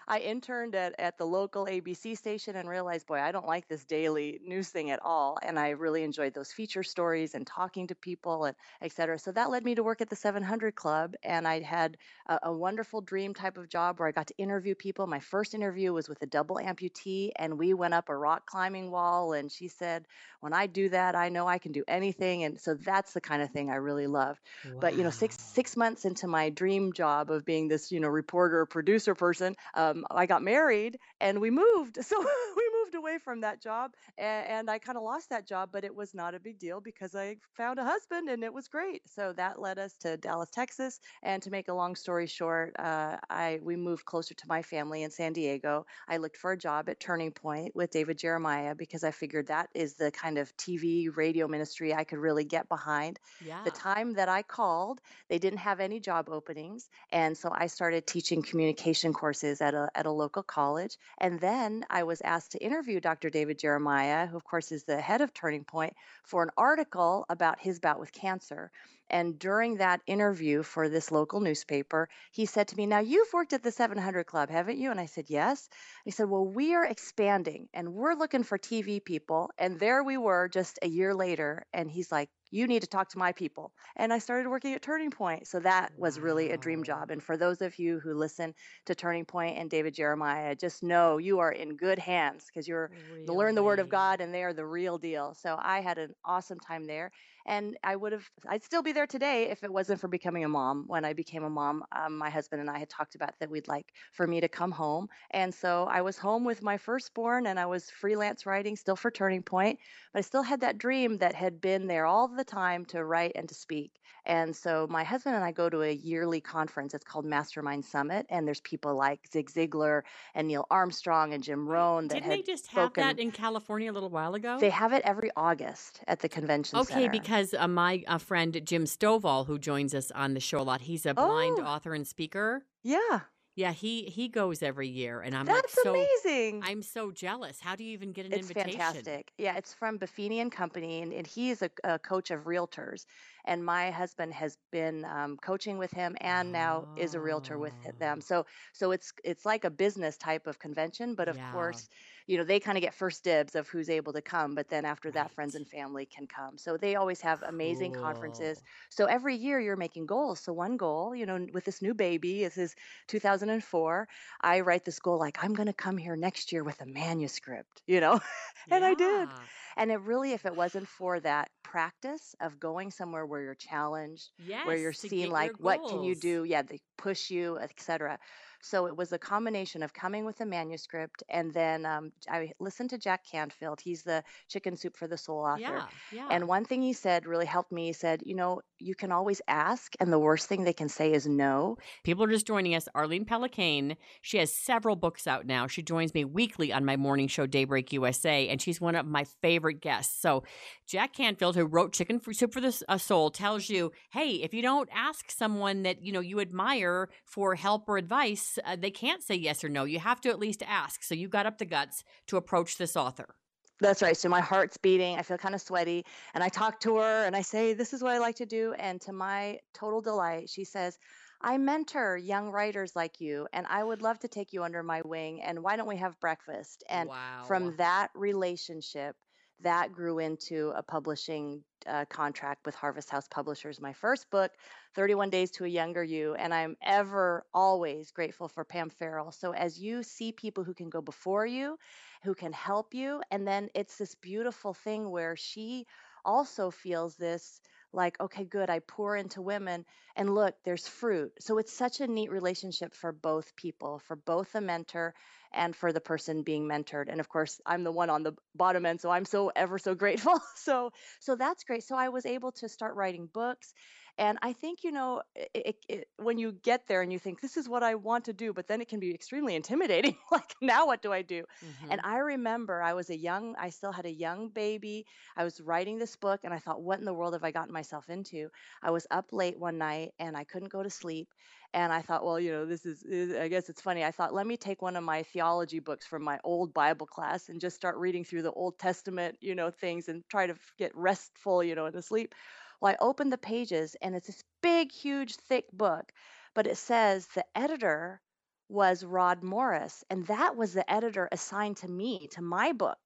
[SPEAKER 12] I interned at, at the local ABC station and realized, boy, I don't like this daily news thing at all. And I really enjoyed those feature stories and talking to people and et cetera. So that led me to work at the 700 Club. And I had a, a wonderful dream type of job where I got to interview people. My first interview was with a double amputee, and we went up a rock climbing wall. And she said, when I do that, I know I can do anything. And so that's the kind of thing I really loved. But you know, six six months into my dream job of being this you know reporter producer person, uh, um, I got married and we moved. (laughs) So we moved away from that job, and, and I kind of lost that job, but it was not a big deal because I found a husband and it was great. So that led us to Dallas, Texas. And to make a long story short, uh, I we moved closer to my family in San Diego. I looked for a job at Turning Point with David Jeremiah because I figured that is the kind of TV radio ministry I could really get behind.
[SPEAKER 3] Yeah.
[SPEAKER 12] The time that I called, they didn't have any job openings. And so I started teaching communication courses at a, at a local college. And then I was asked to interview Dr. David Jeremiah, who, of course, is the head of Turning Point, for an article about his bout with cancer. And during that interview for this local newspaper, he said to me, Now you've worked at the 700 Club, haven't you? And I said, Yes. He said, Well, we are expanding and we're looking for TV people. And there we were just a year later. And he's like, you need to talk to my people. And I started working at Turning Point. So that was really a dream job. And for those of you who listen to Turning Point and David Jeremiah, just know you are in good hands because you're to learn the word of God and they are the real deal. So I had an awesome time there. And I would have, I'd still be there today if it wasn't for becoming a mom. When I became a mom, um, my husband and I had talked about that we'd like for me to come home. And so I was home with my firstborn and I was freelance writing still for Turning Point, but I still had that dream that had been there all the time to write and to speak. And so my husband and I go to a yearly conference. It's called Mastermind Summit, and there's people like Zig Ziglar and Neil Armstrong and Jim Rohn that
[SPEAKER 3] Didn't
[SPEAKER 12] had
[SPEAKER 3] they just have that in California a little while ago?
[SPEAKER 12] They have it every August at the convention
[SPEAKER 3] Okay,
[SPEAKER 12] center.
[SPEAKER 3] because uh, my uh, friend Jim Stovall, who joins us on the show a lot, he's a blind
[SPEAKER 12] Oh.
[SPEAKER 3] author and speaker.
[SPEAKER 12] Yeah.
[SPEAKER 3] Yeah, he he goes every year, and I'm
[SPEAKER 12] That's
[SPEAKER 3] like so
[SPEAKER 12] amazing.
[SPEAKER 3] I'm so jealous. How do you even get an
[SPEAKER 12] It's
[SPEAKER 3] invitation?
[SPEAKER 12] fantastic. Yeah, it's from Buffini and Company, and, and he is a, a coach of realtors. And my husband has been um, coaching with him, and now is a realtor with
[SPEAKER 3] Oh.
[SPEAKER 12] them. So, so it's it's like a business type of convention, but of
[SPEAKER 3] Yeah.
[SPEAKER 12] course, you know they kind of get first dibs of who's able to come. But then after that, friends and family can come. So they always have amazing conferences. So every year you're making goals. So one goal, you know, with this new baby, this is 2004. I write this goal like I'm going to come here next year with a manuscript, you know, (laughs) and I did. And it really, if it wasn't for that practice of going somewhere where you're challenged, where you're seeing like what can you do, yeah, they push you, etc. So it was a combination of coming with a manuscript, and then um, I listened to Jack Canfield. He's the Chicken Soup for the Soul author.
[SPEAKER 3] Yeah, yeah.
[SPEAKER 12] And one thing he said really helped me. He said, you know, you can always ask, and the worst thing they can say is no.
[SPEAKER 3] People are just joining us. Arlene Pellicane. She has several books out now. She joins me weekly on my morning show, Daybreak USA, and she's one of my favorite guests. So, Jack Canfield, who wrote Chicken Soup for the uh, Soul, tells you, hey, if you don't ask someone that you know you admire for help or advice, uh, they can't say yes or no. You have to at least ask. So, you got up the guts to approach this author.
[SPEAKER 12] That's right. So my heart's beating. I feel kind of sweaty. And I talk to her and I say, This is what I like to do. And to my total delight, she says, I mentor young writers like you, and I would love to take you under my wing. And why don't we have breakfast? And from that relationship, that grew into a publishing uh, contract with Harvest House Publishers. My first book, 31 Days to a Younger You. And I'm ever, always grateful for Pam Farrell. So as you see people who can go before you, who can help you, and then it's this beautiful thing where she also feels this like, okay, good, I pour into women, and look, there's fruit. So it's such a neat relationship for both people, for both the mentor and for the person being mentored. And of course, I'm the one on the bottom end, so I'm so ever so grateful. (laughs) So so that's great. So I was able to start writing books. And I think, you know, it, it, it, when you get there and you think, this is what I want to do, but then it can be extremely intimidating. (laughs) like, now what do I do? And mm-hmm. I remember I was a young, I still had a young baby. I was writing this book and I thought, what in the world have I gotten myself into? I was up late one night and I couldn't go to sleep. And I thought, well, you know, this is, is- I guess it's funny. I thought, let me take one of my theology books from my old Bible class and just start reading through the Old Testament, you know, things and try to get restful, you know, in the sleep. Well, I opened the pages and it's this big, huge, thick book, but it says the editor was Rod Morris, and that was the editor assigned to me, to my book.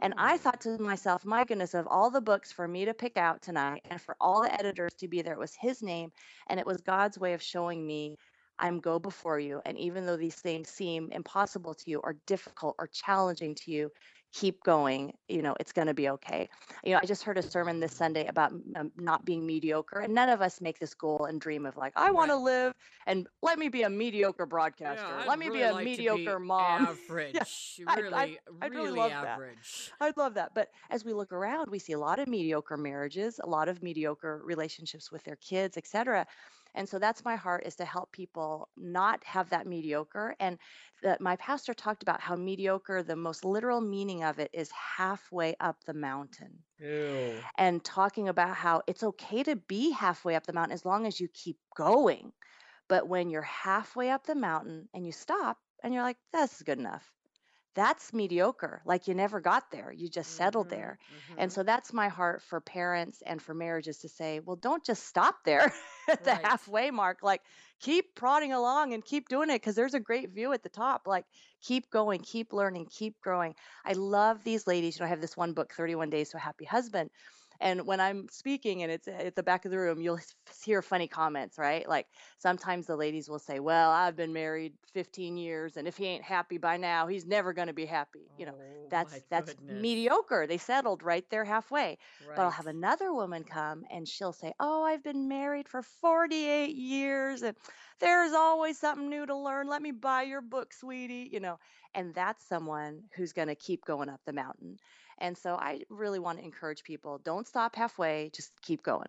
[SPEAKER 12] And I oh. thought to myself, my goodness, of all the books for me to pick out tonight and for all the editors to be there, it was his name. And it was God's way of showing me, I'm go before you. And even though these things seem impossible to you or difficult or challenging to you, keep going. You know, it's going to be okay. You know, I just heard a sermon this Sunday about um, not being mediocre. And none of us make this goal and dream of like, I want to live and let me be a mediocre broadcaster. let me be a mediocre mom. (laughs)
[SPEAKER 3] Average,
[SPEAKER 12] I'd-
[SPEAKER 3] really,
[SPEAKER 12] I'd- I'd really
[SPEAKER 3] really
[SPEAKER 12] love that.
[SPEAKER 3] average.
[SPEAKER 12] I'd love that. But as we look around, we see a lot of mediocre marriages, a lot of mediocre relationships with their kids, etc. And so that's my heart is to help people not have that mediocre. And that my pastor talked about how mediocre, the most literal meaning of it is halfway up the mountain
[SPEAKER 7] Ew.
[SPEAKER 12] and talking about how it's okay to be halfway up the mountain as long as you keep going. But when you're halfway up the mountain and you stop and you're like, this is good enough, that's mediocre. Like you never got there, you just settled mm-hmm, there. And mm-hmm. so that's my heart for parents and for marriages to say, well, don't just stop there (laughs) at the halfway mark. Like keep prodding along and keep doing it because there's a great view at the top. Like keep going, keep learning, keep growing. I love these ladies. You know, I have this one book, 31 Days to a Happy Husband. And when I'm speaking and it's at the back of the room, you'll (laughs) hear funny comments, right? Like sometimes the ladies will say, "Well, I've been married 15 years, and if he ain't happy by now, he's never going to be happy." You know, oh
[SPEAKER 3] that's
[SPEAKER 12] that's
[SPEAKER 3] goodness.
[SPEAKER 12] mediocre. They settled right there halfway. But I'll have another woman come and she'll say, "Oh, I've been married for 48 years, and there's always something new to learn. Let me buy your book, sweetie." You know, and that's someone who's going to keep going up the mountain. And so I really want to encourage people: don't stop halfway. Just keep going.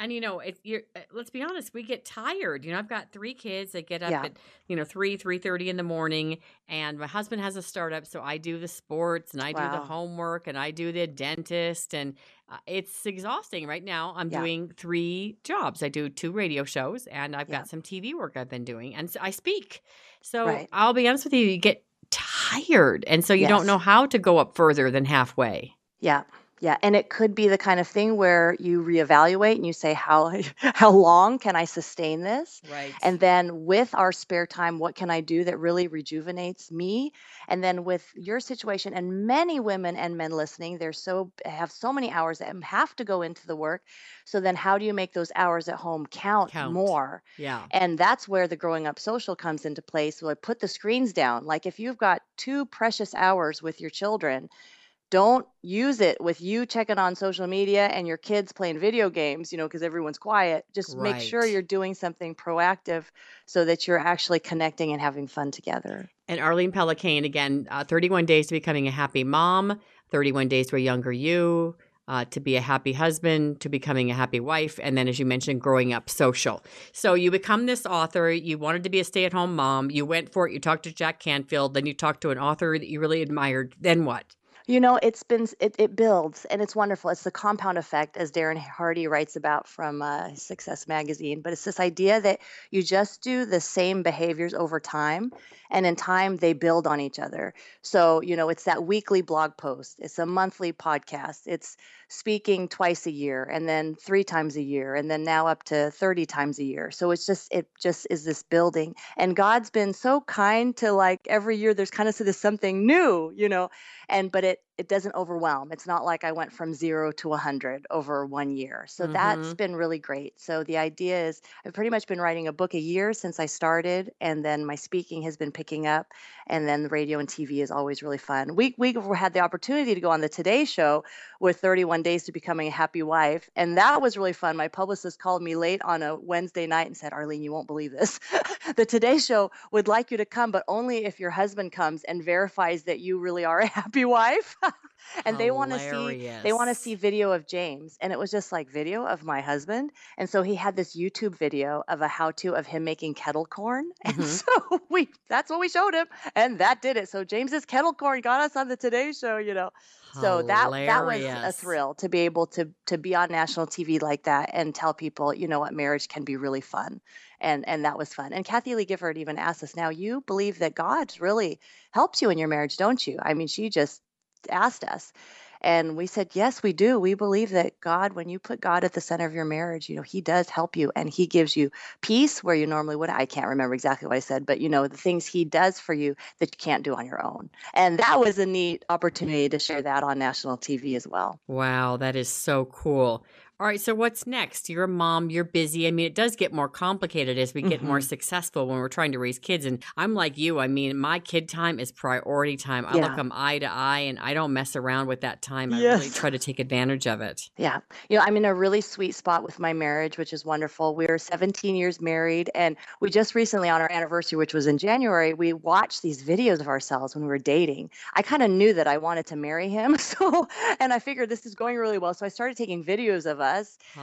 [SPEAKER 3] And you know, if you're, uh, let's be honest, we get tired. You know, I've got three kids that get up
[SPEAKER 12] Yeah.
[SPEAKER 3] at you know three, three thirty in the morning, and my husband has a startup, so I do the sports and I do the homework and I do the dentist, and uh, it's exhausting. Right now, I'm
[SPEAKER 12] Yeah.
[SPEAKER 3] doing three jobs. I do two radio shows, and I've
[SPEAKER 12] Yeah.
[SPEAKER 3] got some TV work I've been doing, and I speak. So
[SPEAKER 12] Right.
[SPEAKER 3] I'll be honest with you, you get tired, and so you don't know how to go up further than halfway.
[SPEAKER 12] Yeah. Yeah, and it could be the kind of thing where you reevaluate and you say how (laughs) how long can I sustain this?
[SPEAKER 3] Right.
[SPEAKER 12] And then with our spare time, what can I do that really rejuvenates me? And then with your situation and many women and men listening, they're so have so many hours that have to go into the work. So then how do you make those hours at home count,
[SPEAKER 3] Count.
[SPEAKER 12] more?
[SPEAKER 3] Yeah.
[SPEAKER 12] And that's where the growing up social comes into place. So I put the screens down. Like if you've got two precious hours with your children, don't use it with you checking on social media and your kids playing video games, you know, because everyone's quiet. Just make sure you're doing something proactive so that you're actually connecting and having fun together.
[SPEAKER 3] And Arlene Pellicane, again, uh, 31 days to becoming a happy mom, 31 days to a younger you, uh, to be a happy husband, to becoming a happy wife, and then, as you mentioned, growing up social. So you become this author. You wanted to be a stay at home mom. You went for it. You talked to Jack Canfield. Then you talked to an author that you really admired. Then what?
[SPEAKER 12] You know, it's been it, it builds and it's wonderful. It's the compound effect, as Darren Hardy writes about from uh, Success Magazine. But it's this idea that you just do the same behaviors over time, and in time they build on each other. So you know, it's that weekly blog post, it's a monthly podcast, it's speaking twice a year, and then three times a year, and then now up to thirty times a year. So it's just it just is this building, and God's been so kind to like every year. There's kind of this something new, you know and but it it doesn't overwhelm it's not like i went from zero to 100 over one year so that's
[SPEAKER 3] Mhm.
[SPEAKER 12] been really great. So the idea is i've pretty much been writing a book a year since i started and then my speaking has been picking up and then the radio and tv is always really fun. We we had the opportunity to go on the today show with 31 days to becoming a happy wife and that was really fun. My publicist called me late on a wednesday night and said arlene you won't believe this. (laughs) The today show would like you to come but only if your husband comes and verifies that you really are a happy wife (laughs) and they want to see they want to see video of james and it was just like video of my husband and so he had this youtube video of a how to of him making kettle corn (laughs) and
[SPEAKER 3] Mhm.
[SPEAKER 12] so we that's what we showed him and that did it so james's kettle corn got us on the today show you know so that that was a thrill to be able to to be on national TV like that and tell people, you know what, marriage can be really fun. And and that was fun. And Kathie Lee Gifford even asked us, now you believe that God really helps you in your marriage, don't you? I mean, she just asked us. And we said, yes, we do. We believe that God, when you put God at the center of your marriage, you know, He does help you and He gives you peace where you normally would. I can't remember exactly what I said, but you know, the things He does for you that you can't do on your own. And that was a neat opportunity to share that on national TV as well.
[SPEAKER 3] Wow, that is so cool. All right, so what's next? You're a mom, you're busy. I mean, it does get more complicated as we get more
[SPEAKER 12] Mhm.
[SPEAKER 3] successful when we're trying to raise kids. And I'm like you. I mean, my kid time is priority time. I look them eye to eye and I don't mess around with that time. I really try to take advantage of it.
[SPEAKER 12] Yeah. You know, I'm in a really sweet spot with my marriage, which is wonderful. We're 17 years married, and we just recently, on our anniversary, which was in January, we watched these videos of ourselves when we were dating. I kind of knew that I wanted to marry him. (laughs) So, and I figured this is going really well. So I started taking videos of us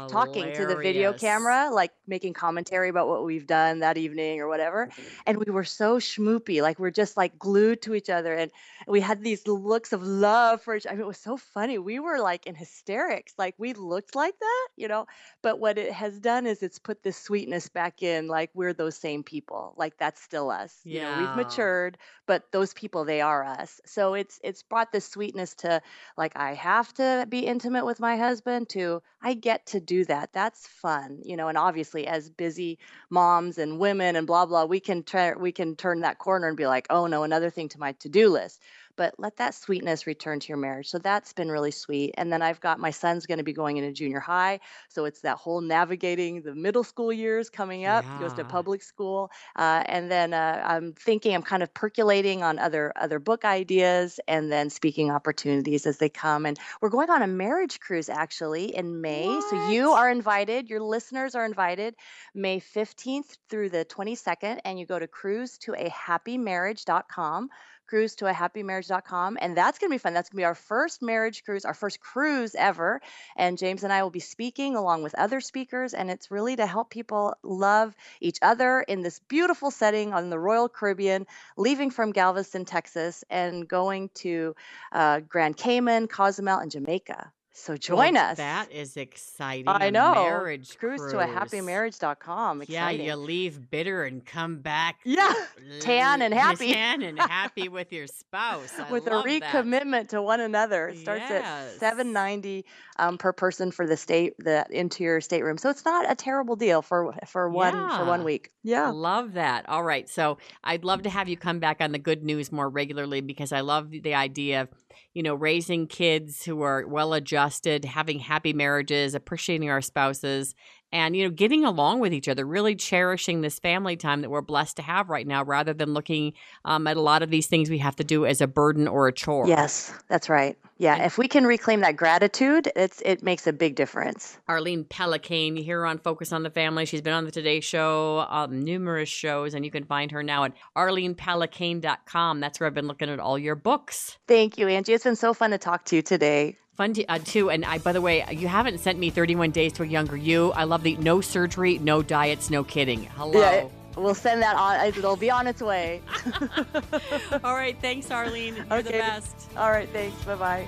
[SPEAKER 12] talking to the video camera, like making commentary about what we've done that evening or whatever. Mm-hmm. And we were so schmoopy, like we're just like glued to each other. And we had these looks of love for each I mean, it was so funny. We were like in hysterics. Like we looked like that, you know. But what it has done is it's put this sweetness back in, like we're those same people. Like that's still us. You know, we've matured, but those people, they are us. So it's it's brought this sweetness to like I have to be intimate with my husband to I get to do that. That's fun, you know. And obviously, as busy moms and women and blah blah, we can try we can turn that corner and be like, oh no, another thing to my to do list. But let that sweetness return to your marriage. So that's been really sweet. And then I've got my son's going to be going into junior high. So it's that whole navigating the middle school years coming up. He goes to public school. Uh, and then uh, I'm thinking, I'm kind of percolating on other other book ideas and then speaking opportunities as they come. And we're going on a marriage cruise actually in May. So you are invited. Your listeners are invited May 15th through the 22nd. And you go to cruise to a happymarriage.com cruise to a happymarriage.com and that's going to be fun. That's going to be our first marriage cruise our first cruise ever and james and i will be speaking along with other speakers and it's really to help people love each other in this beautiful setting on the royal caribbean leaving from galveston texas and going to uh, grand cayman cozumel and jamaica so join
[SPEAKER 3] Well,
[SPEAKER 12] us
[SPEAKER 3] That is exciting.
[SPEAKER 12] i
[SPEAKER 3] a
[SPEAKER 12] know
[SPEAKER 3] Marriage
[SPEAKER 12] cruise, to a
[SPEAKER 3] cruise.
[SPEAKER 12] happymarriage.com
[SPEAKER 3] Yeah,
[SPEAKER 12] exciting
[SPEAKER 3] you leave bitter and come back.
[SPEAKER 12] Yeah, (laughs) tan and
[SPEAKER 3] l-
[SPEAKER 12] happy.
[SPEAKER 3] Tan and happy (laughs) with your spouse. I
[SPEAKER 12] with a
[SPEAKER 3] love that.
[SPEAKER 12] recommitment to one another. It starts at seven ninety um, per person for the state the interior stateroom. So it's not a terrible deal for for one for one
[SPEAKER 3] Yeah.
[SPEAKER 12] week. Yeah.
[SPEAKER 3] Love that. All right. So I'd love to have you come back on the good news more regularly because I love the idea of, you know, raising kids who are well adjusted, having happy marriages, appreciating our spouses, and, you know, getting along with each other, really cherishing this family time that we're blessed to have right now rather than looking um, at a lot of these things we have to do as a burden or a chore.
[SPEAKER 12] Yes, that's right. Yeah, if we can reclaim that gratitude, it's it makes a big difference.
[SPEAKER 3] Arlene Pellicane, you hear her on Focus on the Family. She's been on the Today Show, um, numerous shows, and you can find her now at arlenepellicane.com. That's where I've been looking at all your books.
[SPEAKER 12] Thank you, Angie. It's been so fun to talk to you today.
[SPEAKER 3] Fun to, uh, too. And I, by the way, you haven't sent me 31 Days to a Younger You. I love the no surgery, no diets, no kidding. Hello.
[SPEAKER 12] Yeah, we'll send that on. It'll be on its way. (laughs)
[SPEAKER 3] all right. Thanks, Arlene. You're the best.
[SPEAKER 12] All right. Thanks. Bye bye.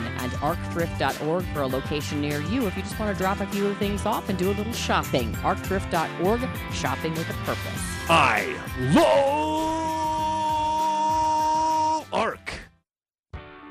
[SPEAKER 3] and arcthrift.org for a location near you if you just want to drop a few things off and do a little shopping. Arcthrift.org, shopping with a purpose.
[SPEAKER 10] I love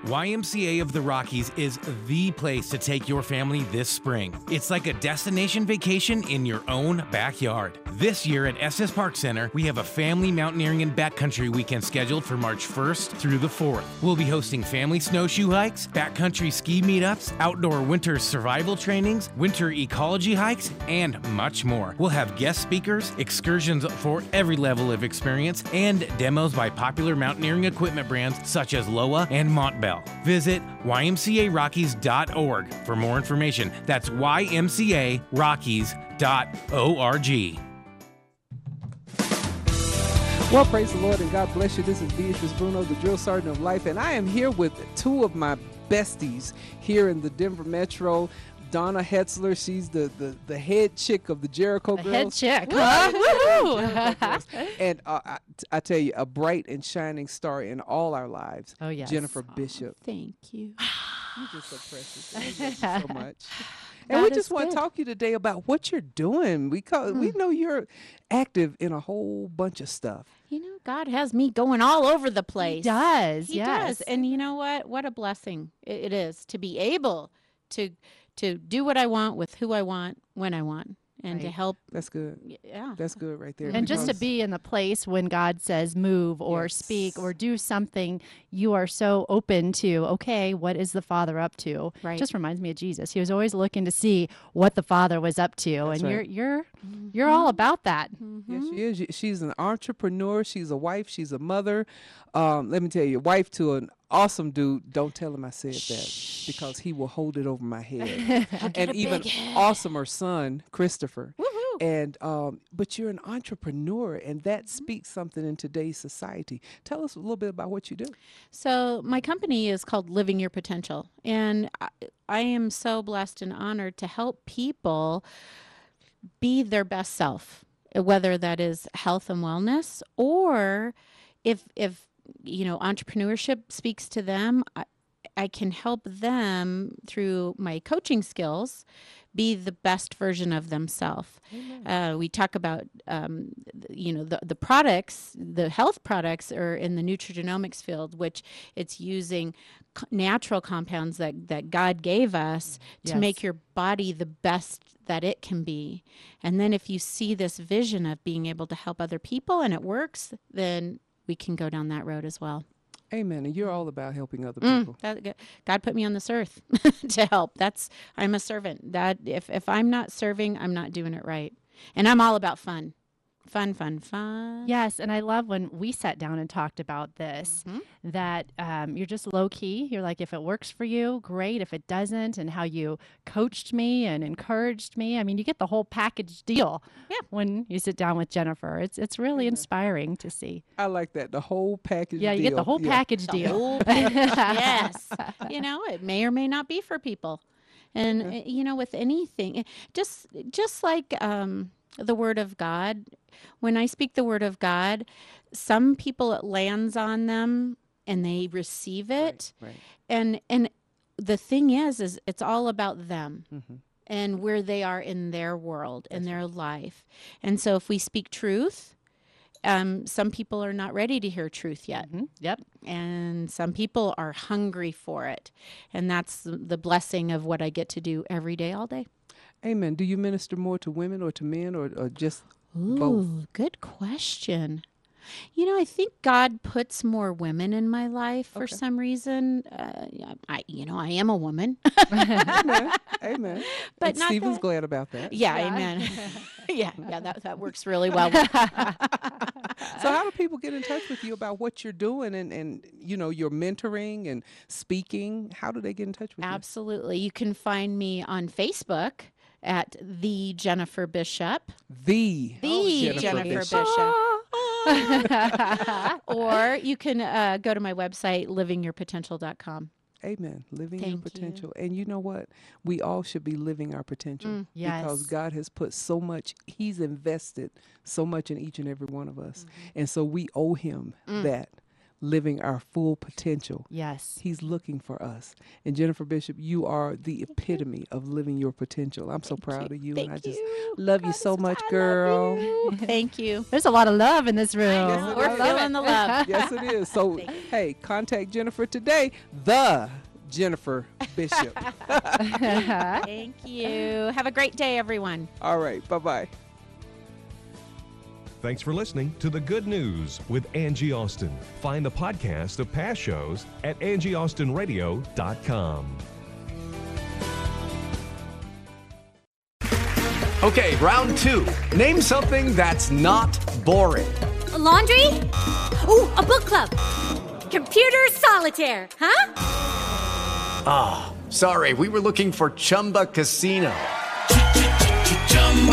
[SPEAKER 13] YMCA of the Rockies is the place to take your family this spring. It's like a destination vacation in your own backyard. This year at Estes Park Center, we have a family mountaineering and backcountry weekend scheduled for March 1st through the 4th. We'll be hosting family snowshoe hikes, backcountry ski meetups, outdoor winter survival trainings, winter ecology hikes, and much more. We'll have guest speakers, excursions for every level of experience, and demos by popular mountaineering equipment brands such as Lowa and Montbell. Visit ymcarockies.org for more information. That's ymcarockies.org.
[SPEAKER 5] Well, praise the Lord and God bless you. This is Beatrice Bruno, the drill sergeant of life, and I am here with two of my besties here in the Denver Metro. Donna Hetzler, she's the, the, the head chick of the Jericho
[SPEAKER 6] The
[SPEAKER 5] Girls.
[SPEAKER 6] head chick, huh? (laughs)
[SPEAKER 5] And uh, I, I tell you, a bright and shining star in all our lives.
[SPEAKER 6] Oh, yes.
[SPEAKER 5] Jennifer Bishop.
[SPEAKER 6] Thank you. (sighs)
[SPEAKER 5] You're just so precious. Love you so (laughs) much. And we just want to talk to you today about what you're doing. We call, we know you're active in a whole bunch of stuff.
[SPEAKER 14] You know, God has me going all over the place.
[SPEAKER 6] He does,
[SPEAKER 14] He
[SPEAKER 6] yes.
[SPEAKER 14] does. And you know what? What a blessing it is to be able to to do what I want with who I want when I want and to help.
[SPEAKER 5] That's good.
[SPEAKER 14] Yeah.
[SPEAKER 5] That's good right there.
[SPEAKER 6] And just to be in the place when God says move or speak or do something, you are so open to, okay, what is the Father up to?
[SPEAKER 14] Right.
[SPEAKER 6] Just reminds me of Jesus. He was always looking to see what the Father was up to.
[SPEAKER 5] That's
[SPEAKER 6] and
[SPEAKER 5] right.
[SPEAKER 6] you're you're you're all about that.
[SPEAKER 5] Yes, she is. She's an entrepreneur. She's a wife. She's a mother. Um, let me tell you, wife to an awesome dude. Don't tell him I said that because he will hold it over my (laughs) head. And even awesomer son, Christopher. And um, but you're an entrepreneur, and that speaks something in today's society. Tell us a little bit about what you do.
[SPEAKER 14] So my company is called Living Your Potential, and I, I am so blessed and honored to help people be their best self, whether that is health and wellness or if if you know entrepreneurship speaks to them, I, I can help them through my coaching skills be the best version of themselves. Uh, we talk about, um, you know, the, the products, the health products are in the nutrigenomics field, which it's using natural compounds that, that God gave us to make your body the best that it can be. And then if you see this vision of being able to help other people and it works, then we can go down that road as well.
[SPEAKER 5] Amen. And you're all about helping other
[SPEAKER 14] Mm,
[SPEAKER 5] people.
[SPEAKER 14] that, God put me on this earth (laughs) to help. That's I'm a servant. That if if I'm not serving, I'm not doing it right. And I'm all about fun. Fun, fun, fun.
[SPEAKER 6] Yes, and I love when we sat down and talked about this
[SPEAKER 14] Mm-hmm.
[SPEAKER 6] that um, you're just low key. You're like, if it works for you, great. If it doesn't, and how you coached me and encouraged me. I mean, you get the whole package deal.
[SPEAKER 14] Yeah.
[SPEAKER 6] When you sit down with Jennifer, it's it's really inspiring to see.
[SPEAKER 5] I like that. The whole package
[SPEAKER 6] Yeah, you get the whole
[SPEAKER 5] Yeah.
[SPEAKER 6] package
[SPEAKER 14] The
[SPEAKER 6] deal.
[SPEAKER 14] whole (laughs) package, yes. You know, it may or may not be for people. And uh, you know, with anything, eh, just just like um, the word of God, when I speak the word of God, some people it lands on them and they receive it.
[SPEAKER 5] Right.
[SPEAKER 14] And and the thing is, is it's all about them
[SPEAKER 5] Mhm.
[SPEAKER 14] and where they are in their world, in their life. And so if we speak truth, um, some people are not ready to hear truth yet.
[SPEAKER 6] Yep.
[SPEAKER 14] And some people are hungry for it. And that's the blessing of what I get to do every day, all day.
[SPEAKER 5] Amen. Do you minister more to women or to men or, or just both?
[SPEAKER 14] Ooh, good question. You know, I think God puts more women in my life for some reason. Uh, I, you know, I am a woman. (laughs)
[SPEAKER 5] Amen. Amen.
[SPEAKER 14] But
[SPEAKER 5] and
[SPEAKER 14] not
[SPEAKER 5] Stephen's
[SPEAKER 14] that-
[SPEAKER 5] glad about that.
[SPEAKER 14] Yeah, amen. (laughs) (laughs) yeah, yeah, that, that works really well.
[SPEAKER 5] So how do people get in touch with you about what you're doing and, and you know, your mentoring and speaking? How do they get in touch with you?
[SPEAKER 14] Absolutely. You can find me on Facebook at the Jennifer Bishop.
[SPEAKER 5] you? The
[SPEAKER 14] The
[SPEAKER 5] Jennifer
[SPEAKER 14] Jennifer,
[SPEAKER 5] Bishop.
[SPEAKER 14] Bishop. (laughs) or you can uh, go to my website, livingyourpotential.com.
[SPEAKER 5] Amen. Living your
[SPEAKER 14] Thank you.
[SPEAKER 5] potential. And you know what? We all should be living our potential.
[SPEAKER 14] Mm,
[SPEAKER 5] Because. God has put so much, He's invested so much in each and every one of us.
[SPEAKER 14] Mm-hmm.
[SPEAKER 5] And so we owe Him
[SPEAKER 14] Mm.
[SPEAKER 5] that living our full potential.
[SPEAKER 6] Yes.
[SPEAKER 5] He's looking for us. And Jennifer Bishop, you are the epitome of living your potential. I'm so proud of you. and I just love you so much, girl. (laughs)
[SPEAKER 14] Thank you.
[SPEAKER 6] There's a lot of love in this room.
[SPEAKER 5] Yes,
[SPEAKER 14] We're feeling the love. (laughs)
[SPEAKER 5] yes, it is. So, hey, contact Jennifer today, the Jennifer Bishop. (laughs)
[SPEAKER 14] Thank you. Have a great day, everyone.
[SPEAKER 5] All right. Bye bye.
[SPEAKER 2] Thanks for listening to The Good News with Angie Austin. Find the podcast of past shows at angieaustinradio.com.
[SPEAKER 15] Okay, round two. Name something that's not boring.
[SPEAKER 16] A laundry? Ooh, a book club. Computer solitaire, huh?
[SPEAKER 15] Ah, sorry, we were looking for Chumba Casino.